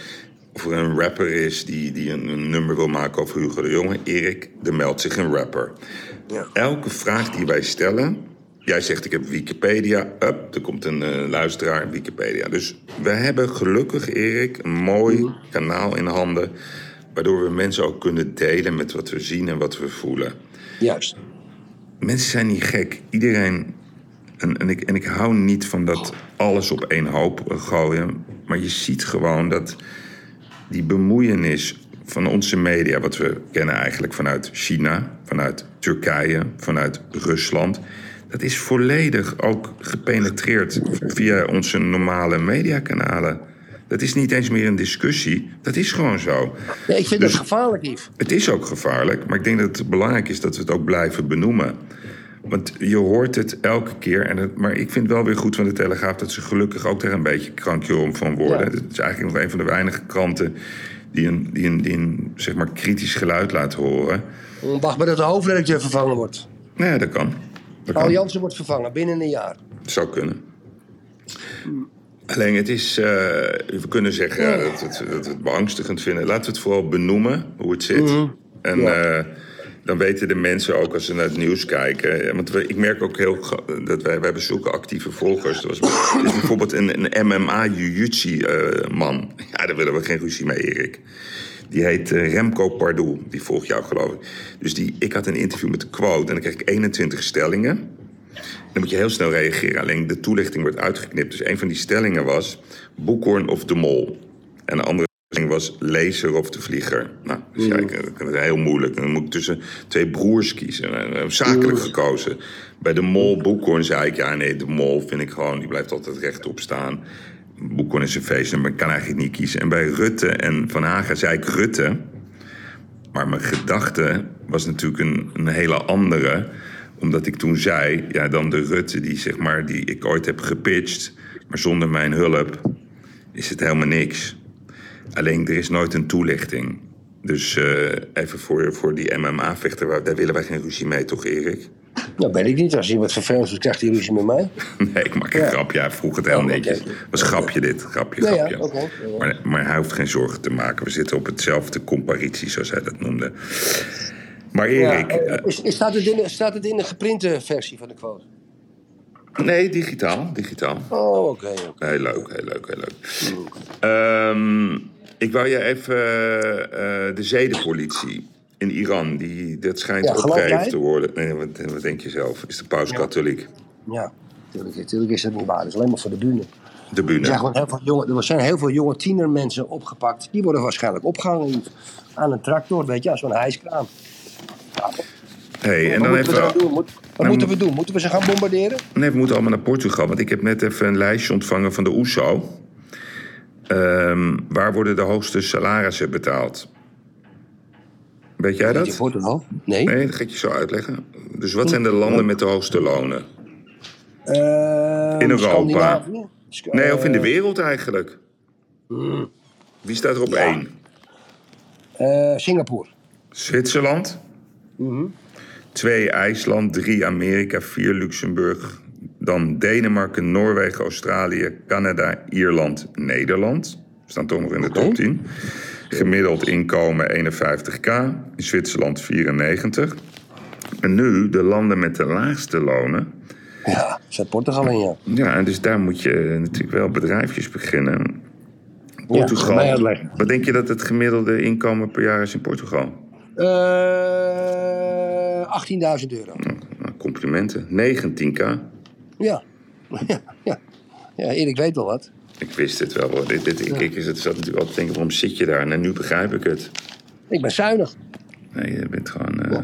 of er een rapper is die, die een, een nummer wil maken over Hugo de Jonge. Erik, er meldt zich een rapper. Ja. Elke vraag die wij stellen... Jij zegt, ik heb Wikipedia. Up, er komt een eh, luisteraar, Wikipedia. Dus we hebben gelukkig, Erik, een mooi Mhm. kanaal in handen... waardoor we mensen ook kunnen delen met wat we zien en wat we voelen. Juist. Mensen zijn niet gek. Iedereen. En, en, ik, en ik hou niet van dat alles op één hoop gooien. Maar je ziet gewoon dat die bemoeienis van onze media, wat we kennen eigenlijk vanuit China, vanuit Turkije, vanuit Rusland. Dat is volledig ook gepenetreerd via onze normale mediakanalen. Dat is niet eens meer een discussie. Dat is gewoon zo. Nee, ik vind Dus- dat gevaarlijk, Yves. Het is ook gevaarlijk, maar ik denk dat het belangrijk is dat we het ook blijven benoemen. Want je hoort het elke keer. En het, maar ik vind wel weer goed van de Telegraaf dat ze gelukkig ook daar een beetje krankje om van worden. Ja. Het is eigenlijk nog een van de weinige kranten die een, die een, die een zeg maar, kritisch geluid laat horen. Wacht maar dat de hoofdredacteur vervangen wordt. Nou ja, dat kan. Dat kan. Jansen wordt vervangen binnen een jaar. Zou kunnen. Alleen het is, eh, we kunnen zeggen ja, dat, we het- dat we het beangstigend vinden. Laten we het vooral benoemen hoe het zit. En Ja. eh, dan weten de mensen ook als ze naar het nieuws kijken. Want we, ik merk ook heel dat wij, wij bezoeken actieve volgers. Er, was, er is bijvoorbeeld een, een MMA jiu-jitsu eh, man. Ja, daar willen we geen ruzie mee, Erik. Die heet Remco Pardoel. Die volgt jou, geloof ik. Dus die, ik had een interview met de quote en dan kreeg ik 21 stellingen. Dan moet je heel snel reageren. Alleen de toelichting wordt uitgeknipt. Dus een van die stellingen was Boekhoorn of de Mol. En de andere stelling was Lezer of de Vlieger. Nou, dus ja, ik- dat is heel moeilijk. Dan moet ik tussen twee broers kiezen. En, eh, zakelijk gekozen. Bij de Mol Boekhoorn zei ik... Ja, nee, de Mol vind ik gewoon... Die blijft altijd rechtop staan. Boekhoorn is een feest, maar ik kan eigenlijk niet kiezen. En bij Rutte en Van Hagen zei ik Rutte... Maar mijn gedachte was natuurlijk een, een hele andere. Omdat ik toen zei, ja, dan de Rutte die, zeg maar, die ik ooit heb gepitcht. Maar zonder mijn hulp is het helemaal niks. Alleen er is nooit een toelichting. Dus eh, even voor, voor die MMA-vechter, daar willen wij geen ruzie mee, toch, Erik? Nou, weet ik niet. Als wat vervelend doet, krijgt hij ruzie met mij. [laughs] Nee, ik maak een Ja. grapje. Hij vroeg het heel Oh, netjes. was grapje dit. Grapje, Ja, ja, grapje. Maar, maar hij hoeft geen zorgen te maken. We zitten op hetzelfde comparitie, zoals hij dat noemde. Maar Erik... Ja, eh, eh, is, is- staat, het in, de- staat het in de geprinte versie van de quote? nee, digitaal. Digitaal. Oh, oké. oké. Heel leuk, heel leuk, heel leuk. Ehm, ik wou je even... eh, de zedenpolitie in Iran, die, dat schijnt Ja, opgeheven te worden. Nee, wat, wat denk je zelf? Is de paus katholiek? Ja, natuurlijk, natuurlijk is dat niet waar. Dat is alleen maar voor de bühne. De Er bühne. zijn, gewoon heel veel jonge, er zijn heel veel jonge tienermensen opgepakt. Die worden waarschijnlijk opgehangen aan een tractor, weet je, als zo'n hijskraan. Hey, en Wat dan moeten we even... doen? Moet- Wat moeten we doen? Moeten we ze gaan bombarderen? Nee, we moeten allemaal naar Portugal. Want ik heb net even een lijstje ontvangen van de OESO. Ehm, waar worden de hoogste salarissen betaald? Weet jij dat? Portugal? Nee. Nee, dat ga ik je zo uitleggen. Dus wat zijn de landen met de hoogste lonen? Eh, In Europa. Nee, of in de wereld eigenlijk. Wie staat er op Ja. één? eh, Singapore. Zwitserland. Mhm. Twee IJsland. Drie Amerika. Vier Luxemburg. Dan Denemarken, Noorwegen, Australië, Canada, Ierland, Nederland. Staan toch nog in de top 10. Gemiddeld inkomen 51k. In Zwitserland 94. En nu de landen met de laagste lonen. Ja, zet Portugal in, ja. Ja, en dus daar moet je natuurlijk wel bedrijfjes beginnen. Portugal. uitleggen. wat denk je dat het gemiddelde inkomen per jaar is in Portugal? Eh 18.000 euro. Nou, complimenten. 19k. Ja. [laughs] ja, ja. Ja, Erik weet wel wat. Ik wist het wel. hoor. Dit, dit, ik, ik zat natuurlijk altijd te denken, waarom zit je daar? En nu begrijp ik het. Ik ben zuinig. Nee, je bent gewoon... eh,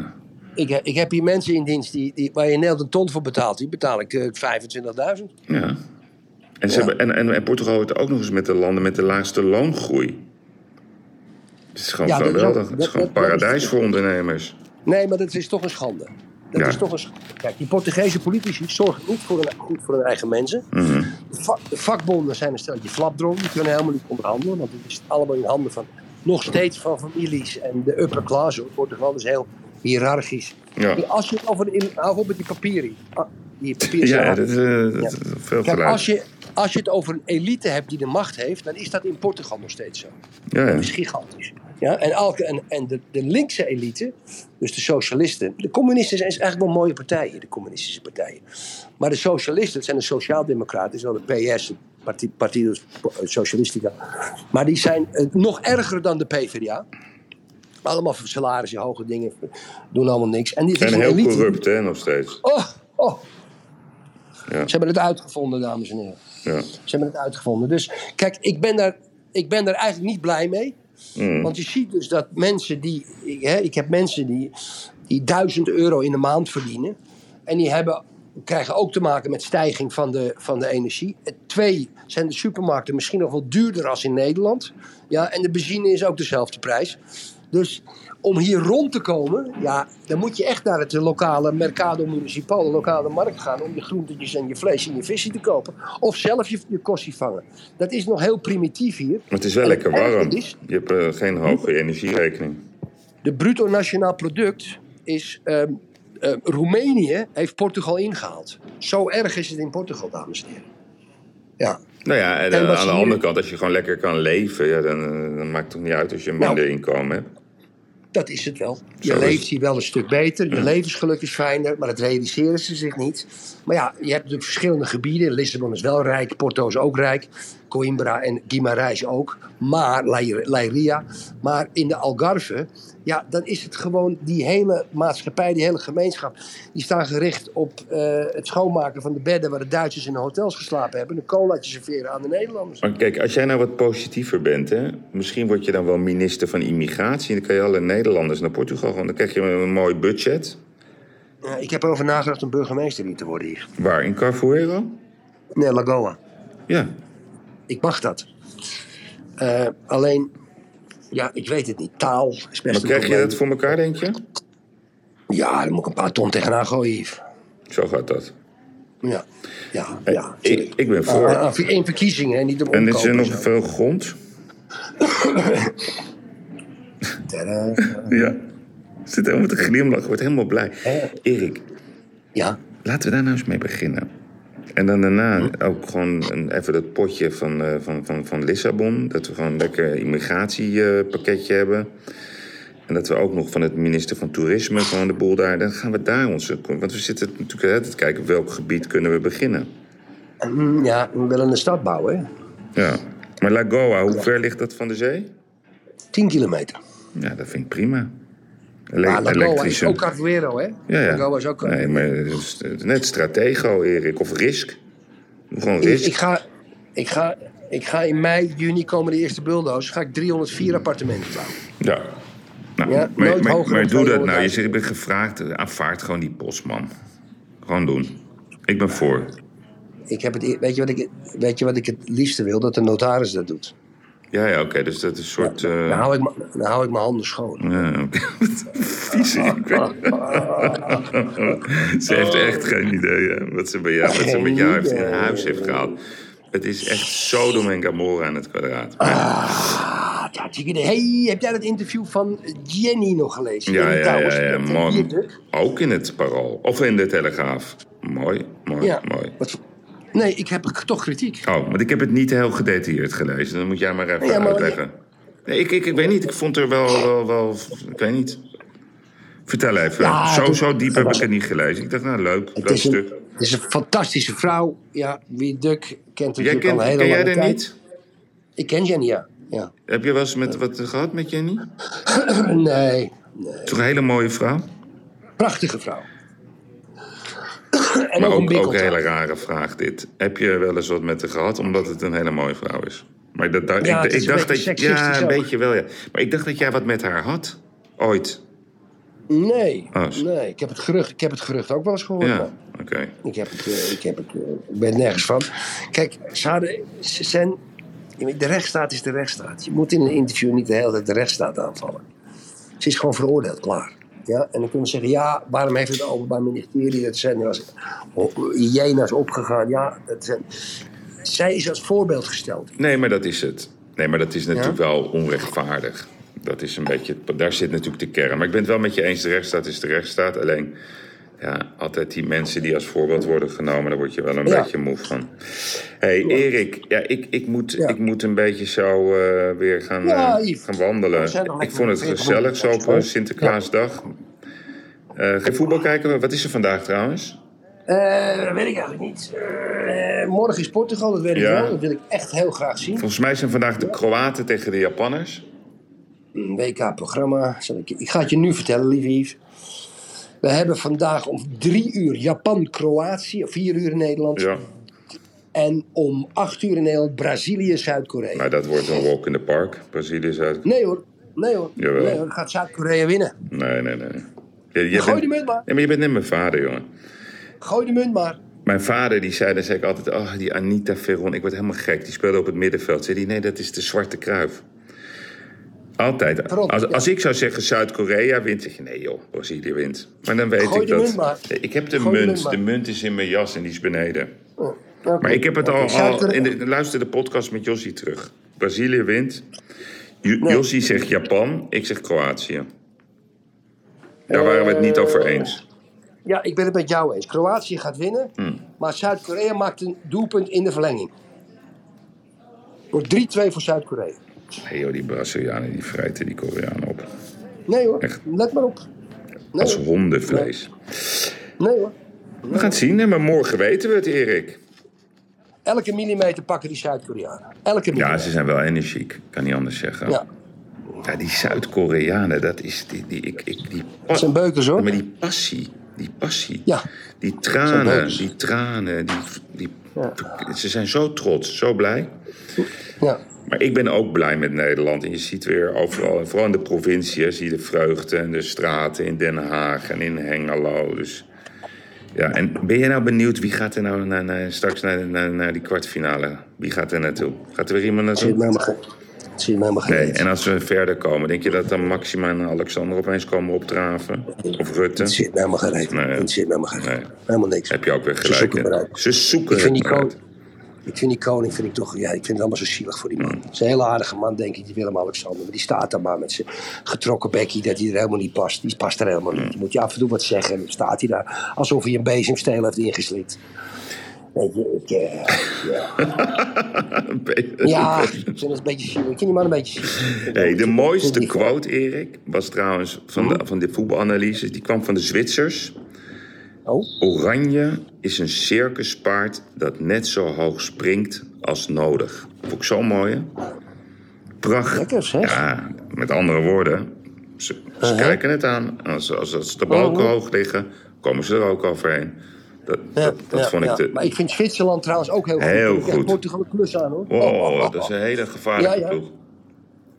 Ik, he- ik heb hier mensen in dienst die, die, waar je Nederland een ton voor betaalt. Die betaal ik eh 25.000. Ja. En, ze Ja. hebben, en, en, en Portugal hoort ook nog eens met de landen met de laagste loongroei. Het is gewoon Ja, geweldig. Het is dat- gewoon dat- dat is- paradijs voor ondernemers. Nee, maar dat is toch een schande. Dat Ja. is toch een schande. Kijk, die Portugese politici zorgen niet voor hun, goed voor hun eigen mensen. Mhm. De, vak- de vakbonden zijn een stelletje flapdrongen. Die kunnen helemaal niet onderhandelen. Want het is allemaal in handen van nog steeds van families en de upper class. hoor. Portugal is heel hiërarchisch. Ja. Als je het over... In, met die papieren. Ah, Die papieren Ja, dat is eh, dat Ja. is veel Kijk, als je, als je het over een elite hebt die de macht heeft, dan is dat in Portugal nog steeds zo. Ja, ja. Dat is gigantisch. Ja, en elke, en, en de, de linkse elite, dus de socialisten. De communisten zijn eigenlijk wel mooie partijen, de communistische partijen. Maar de socialisten, dat zijn de sociaaldemocraten, wel de PS, het Parti- Partido Socialistica. Maar die zijn eh, nog erger dan de PvdA. Allemaal voor salarissen, hoge dingen, doen allemaal niks. En die een heel elite. corrupt, hè, nog steeds. Oh, oh. Ja. Ze hebben het uitgevonden, dames en heren. Ja. Ze hebben het uitgevonden. Dus kijk, ik ben daar, ik ben daar eigenlijk niet blij mee. Mm. Want je ziet dus dat mensen die. ik- Hè, ik heb mensen die, die 1000 euro in de maand verdienen. En die hebben, krijgen ook te maken met stijging van de, van de energie. En Twee, zijn de supermarkten misschien nog wel duurder als in Nederland. Ja, en de benzine is ook dezelfde prijs. Dus om hier rond te komen, ja, dan moet je echt naar het lokale Mercado Municipal, de lokale markt gaan. om je groentetjes en je vlees en je visie te kopen. Of zelf je, je kostie vangen. Dat is nog heel primitief hier. Maar het is wel En lekker warm. is- Je hebt eh, geen hoge energierekening. De bruto nationaal product is. ehm, eh, Roemenië heeft Portugal ingehaald. Zo erg is het in Portugal, dames en heren. Ja. Nou ja, en, En eh, aan de andere kant, als je gewoon lekker kan leven, ja, dan, dan maakt het toch niet uit als je minder Nou. inkomen hebt. Dat is het wel. Je Zo leeft hier wel een stuk beter. Je levensgeluk is fijner, maar dat realiseren ze zich niet. Maar ja, je hebt natuurlijk verschillende gebieden. Lissabon is wel rijk, Porto is ook rijk. Coimbra en Guimarães ook. Maar, Leiria. Maar in de Algarve, ja, dan is het gewoon die hele maatschappij, die hele gemeenschap. Die staan gericht op eh, het schoonmaken van de bedden waar de Duitsers in de hotels geslapen hebben. En een colaatje serveren aan de Nederlanders. Maar kijk, als jij nou wat positiever bent, hè, misschien word je dan wel minister van Immigratie. En dan kan je alle Nederlanders naar Portugal gaan. Dan krijg je een mooi budget. Ja, ik heb erover nagedacht om burgemeester hier te worden hier. Waar? In Carfuero? Nee, Lagoa. Ja. Ik mag dat. Eh, alleen, ja, ik weet het niet. Taal is best Maar een krijg je dat voor elkaar, denk je? Ja, daar moet ik een paar ton tegenaan gooien, Yves. Zo gaat dat. Ja, ja, ja. ik, ik ben voor. Ah, ah, in verkiezingen, hè, niet om en is er nog zo. veel grond? [laughs] [laughs] Ja. Zit helemaal te glimlachen, wordt helemaal blij. Erik, Ja, laten we daar nou eens mee beginnen. En dan daarna ook gewoon een, even dat potje van, eh, van, van, van Lissabon. Dat we gewoon een lekker immigratiepakketje hebben. En dat we ook nog van het minister van Toerisme gewoon de boel daar... Dan gaan we daar onze... Want we zitten natuurlijk altijd te kijken... welk gebied kunnen we beginnen. Mm, ja, we willen een stad bouwen, hè. Ja. Maar Lagoa, hoe ver ligt dat van de zee? 10 kilometer. Ja, dat vind ik prima. Maar Lagoa is ook Carvuero, hè. Ja, ja. Lagoa is ook... Nee, maar net stratego, Erik. Of risk. Gewoon ik, risk. ik, ga, ik, ga, ik ga in mei, juni komen de eerste bulldozen. Ga ik 304 appartementen bouwen. Ja. Nou, Ja, maar nooit maar, hoger maar doe dat nou. Je 200.000. zegt, ik ben gevraagd. Aanvaard gewoon die postman. Gewoon doen. Ik ben voor. Ik heb het, e- weet, je wat ik, weet je wat ik het liefste wil? Dat de notaris dat doet. Ja, ja, oké. Dus dat is een soort... eh, Dan hou ik, dan ik mijn handen schoon. ja. [laughs] Vies. [laughs] ze heeft echt geen idee hè, wat ze bij jou, wat ze met jou heeft in huis heeft gehaald. Het is echt Sodom en Gomorra aan het kwadraat. Ah, ja, hey, heb jij dat interview van Jenny nog gelezen? Ja, ja, ja, ja, eh, mooi. Ook in het Parool. Of in de Telegraaf. Mooi, mooi, Ja. mooi. Wat nee, ik heb toch kritiek. Oh, want ik heb het niet heel gedetailleerd gelezen. Dan moet jij maar even Ja, maar- uitleggen. Nee, ik, ik, ik weet niet. Ik vond er wel, wel, wel... Ik weet niet. Vertel even. Ja, zo, het- zo diep het heb was- ik het niet gelezen. Ik dacht, nou, leuk. Het leuk is, een, stuk. het is een fantastische vrouw. Ja, Wierduk kent Jij natuurlijk kent, al een hele ken jij haar niet? Ik ken Jenny, ja. ja. Heb je wel eens met, wat gehad met Jenny? [clears throat] nee, Toch een hele mooie vrouw? prachtige vrouw. [coughs] en Maar ook, een ook, hele rare vraag dit. Heb je wel eens wat met haar gehad omdat het een hele mooie vrouw is? Maar dat, dat- Ja, ik, ik dacht dat je, ja, een ook. beetje wel, ja. Maar ik dacht dat jij wat met haar had. Ooit. Nee, Oh, nee. Ik heb, het gerucht, ik heb het gerucht ook wel eens gehoord. Ja, oké. Ik heb het, eh, ik heb het, eh, ik ben nergens van. Kijk, ze hadden, ze zijn, de rechtsstaat is de rechtsstaat. Je moet in een interview niet de hele tijd de rechtsstaat aanvallen. Ze is gewoon veroordeeld, klaar. Ja, en dan kunnen we zeggen, ja, waarom heeft het Openbaar Ministerie, dat zijn er als hyena's opgegaan. Ja, dat zijn, zij is als voorbeeld gesteld. Nee, maar dat is het. Nee, maar dat is natuurlijk wel onrechtvaardig. Dat is een beetje, daar zit natuurlijk de kern. Maar ik ben het wel met je eens, de rechtsstaat is de rechtsstaat. Alleen, ja, altijd die mensen die als voorbeeld worden genomen, daar word je wel een Ja. beetje moe van. hey, Erik, ja, ik, ik, moet, Ja. ik moet een beetje zo eh, weer gaan, Ja, eh, gaan wandelen. Ik vond het gezellig zo op straks, Sinterklaasdag. Eh geen voetbal kijken? Wat is er vandaag trouwens? Eh, dat weet ik eigenlijk niet. Eh, morgen is Portugal, dat weet ik Ja. wel. Dat wil ik echt heel graag zien. Volgens mij zijn vandaag de Kroaten tegen de Japanners. Een WK-programma. Zal Ik, ik ga het je nu vertellen, lieve Yves. We hebben vandaag om drie uur Japan-Kroatië, vier uur in Nederland. Ja, En om acht uur in Nederland Brazilië-Zuid-Korea. maar dat wordt een walk in the park. Brazilië is uit. Nee hoor, nee hoor. Jawel. Nee hoor, gaat Zuid-Korea winnen. Nee, nee, nee. Je, je Gooi bent- de munt maar. Nee, maar je bent net mijn vader, jongen. Gooi de munt maar. Mijn vader die zei, dan zei ik altijd, oh, die Anita Veron, ik word helemaal gek. Die speelde op het middenveld. Zei die, nee, dat is de zwarte kruif. Altijd. Als, als ik zou zeggen Zuid-Korea wint, zeg je nee joh, Brazilië wint. Maar dan weet Gooi ik dat. maar. Ik heb de Gooi munt. De munt is in mijn jas en die is beneden. Oh. Maar ik heb het al, al in de, luister de podcast met Jossie terug. Brazilië wint. Jo- Nee. Jossie zegt Japan, ik zeg Kroatië. Daar waren we het niet over eens. Ja, ik ben het met jou eens. Kroatië gaat winnen. Hmm. Maar Zuid-Korea maakt een doelpunt in de verlenging. Wordt 3-2 voor Zuid-Korea. Nee joh, die Brazilianen die vreten die Koreanen op. Nee hoor, Echt? let maar op. Nee Als hoor. hondenvlees. Nee hoor. We gaan het zien, hè, maar morgen weten we het, Erik. Elke millimeter pakken die Zuid-Koreanen. Elke Ja, millimeter. ze zijn wel energiek, kan niet anders zeggen. Ja. Ja, die Zuid-Koreanen, dat is die, die, ik, ik, die Dat zijn beukers hoor. Ja, maar die passie, die passie. Ja. Die tranen, die tranen, die, die, Ja. ze zijn zo trots, zo blij. Ja. Maar ik ben ook blij met Nederland. En je ziet weer overal, vooral in de provincie, zie je de vreugde en de straten in Den Haag en in Hengelo. Dus ja, en ben je nou benieuwd wie gaat er nou naar, naar- straks naar, naar, naar die kwartfinale? Wie gaat er naartoe? Gaat er weer iemand naartoe? geen. Zie je mij maar. Nee, en als we verder komen, denk je dat dan Maxima en Alexander opeens komen opdraven? Of Rutte? Het zit mij maar. Nee. Mij maar. Helemaal niks. Heb je ook weer Ze gelijk zoeken. Ze zoeken Ik vind, die ik vind die koning vind ik toch, ja, ik vind het allemaal zo zielig voor die man. Het is een hele aardige man, denk ik, die Willem-Alexander. Maar die staat daar maar met zijn getrokken bekkie, dat hij er helemaal niet past. Die past er helemaal niet. Je moet je af en toe wat zeggen en dan staat hij daar alsof hij een bezemsteel heeft ingeslikt. Weet je, ik, eh, [laughs] ja. ja, ik vind het een beetje zielig. Ik vind die man een beetje zielig. Hey, de mooiste quote, Erik, was trouwens van de, van de voetbalanalyses. Die kwam van de Zwitsers. Oh, Oranje is een circuspaard dat net zo hoog springt als nodig. Vond ik zo mooi? Prachtig. lekker zeg. Ja, met andere woorden. Ze, ze kijken het aan. Als, als, als de balken Uh-huh. hoog liggen, komen ze er ook overheen. Dat, Ja, dat, dat ja, vond ik ja. de... Maar ik vind Zwitserland trouwens ook heel goed. Heel Ik krijg goed. Portugal een klus aan hoor. Oh, dat is een hele gevaarlijke ploeg.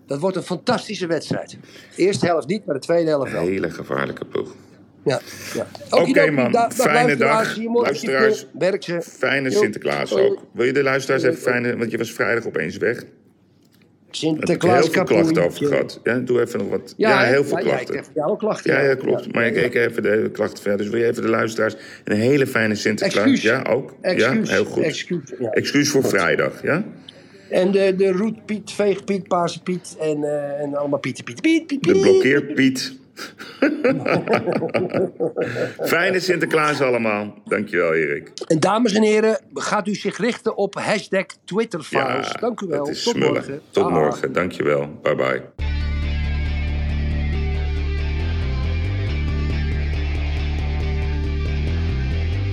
Dat wordt een fantastische wedstrijd. De eerste helft niet, maar de tweede helft Een wel. hele gevaarlijke ploeg. Ja, ja. Oké, man. da- Fijne dag. Luisteraars. Werk. Fijne. Sinterklaas ook. Wil je de luisteraars even fijne... Want je was vrijdag opeens weg. Heb ik Sinterklaas heel veel klachten over gehad. Ja, doe even nog wat. Ja, heel veel Ja, klachten. Ja, ik heb klachten. Ja, ja, klopt. maar ik ik even de klachten verder. Dus wil je even de luisteraars een hele fijne Sinterklaas? Ja, ook. Ja, heel goed. Excuus. Ja. Excuus voor vrijdag, ja? En de, de roet Piet, veeg Piet, Piet en, uh, en allemaal Pieten, Piet, Piet, Piet, De blokkeer Piet. [laughs] Fijne Sinterklaas allemaal. Dankjewel, Erik. En dames en heren, gaat u zich richten op hashtag Twitterfiles. Ja, Dank u wel. Tot smullen. morgen. Tot morgen. Dankjewel. Bye bye.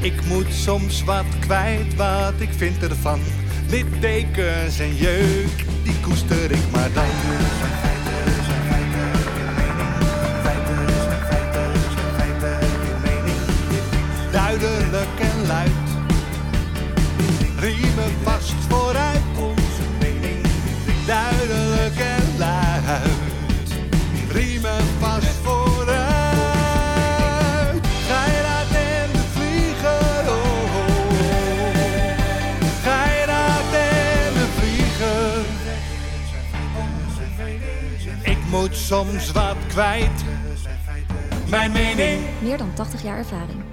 Ik moet soms wat kwijt, wat ik vind ervan. Littekens en jeuk, die koester ik maar dan. Riemen vast vooruit. Onze mening, duidelijk en luid, riemen vast vooruit. Geiraat en de vlieger, oh, oh, oh. Geiraat en de vlieger. Ik moet soms wat kwijt. Mijn mening. Meer dan 80 jaar ervaring.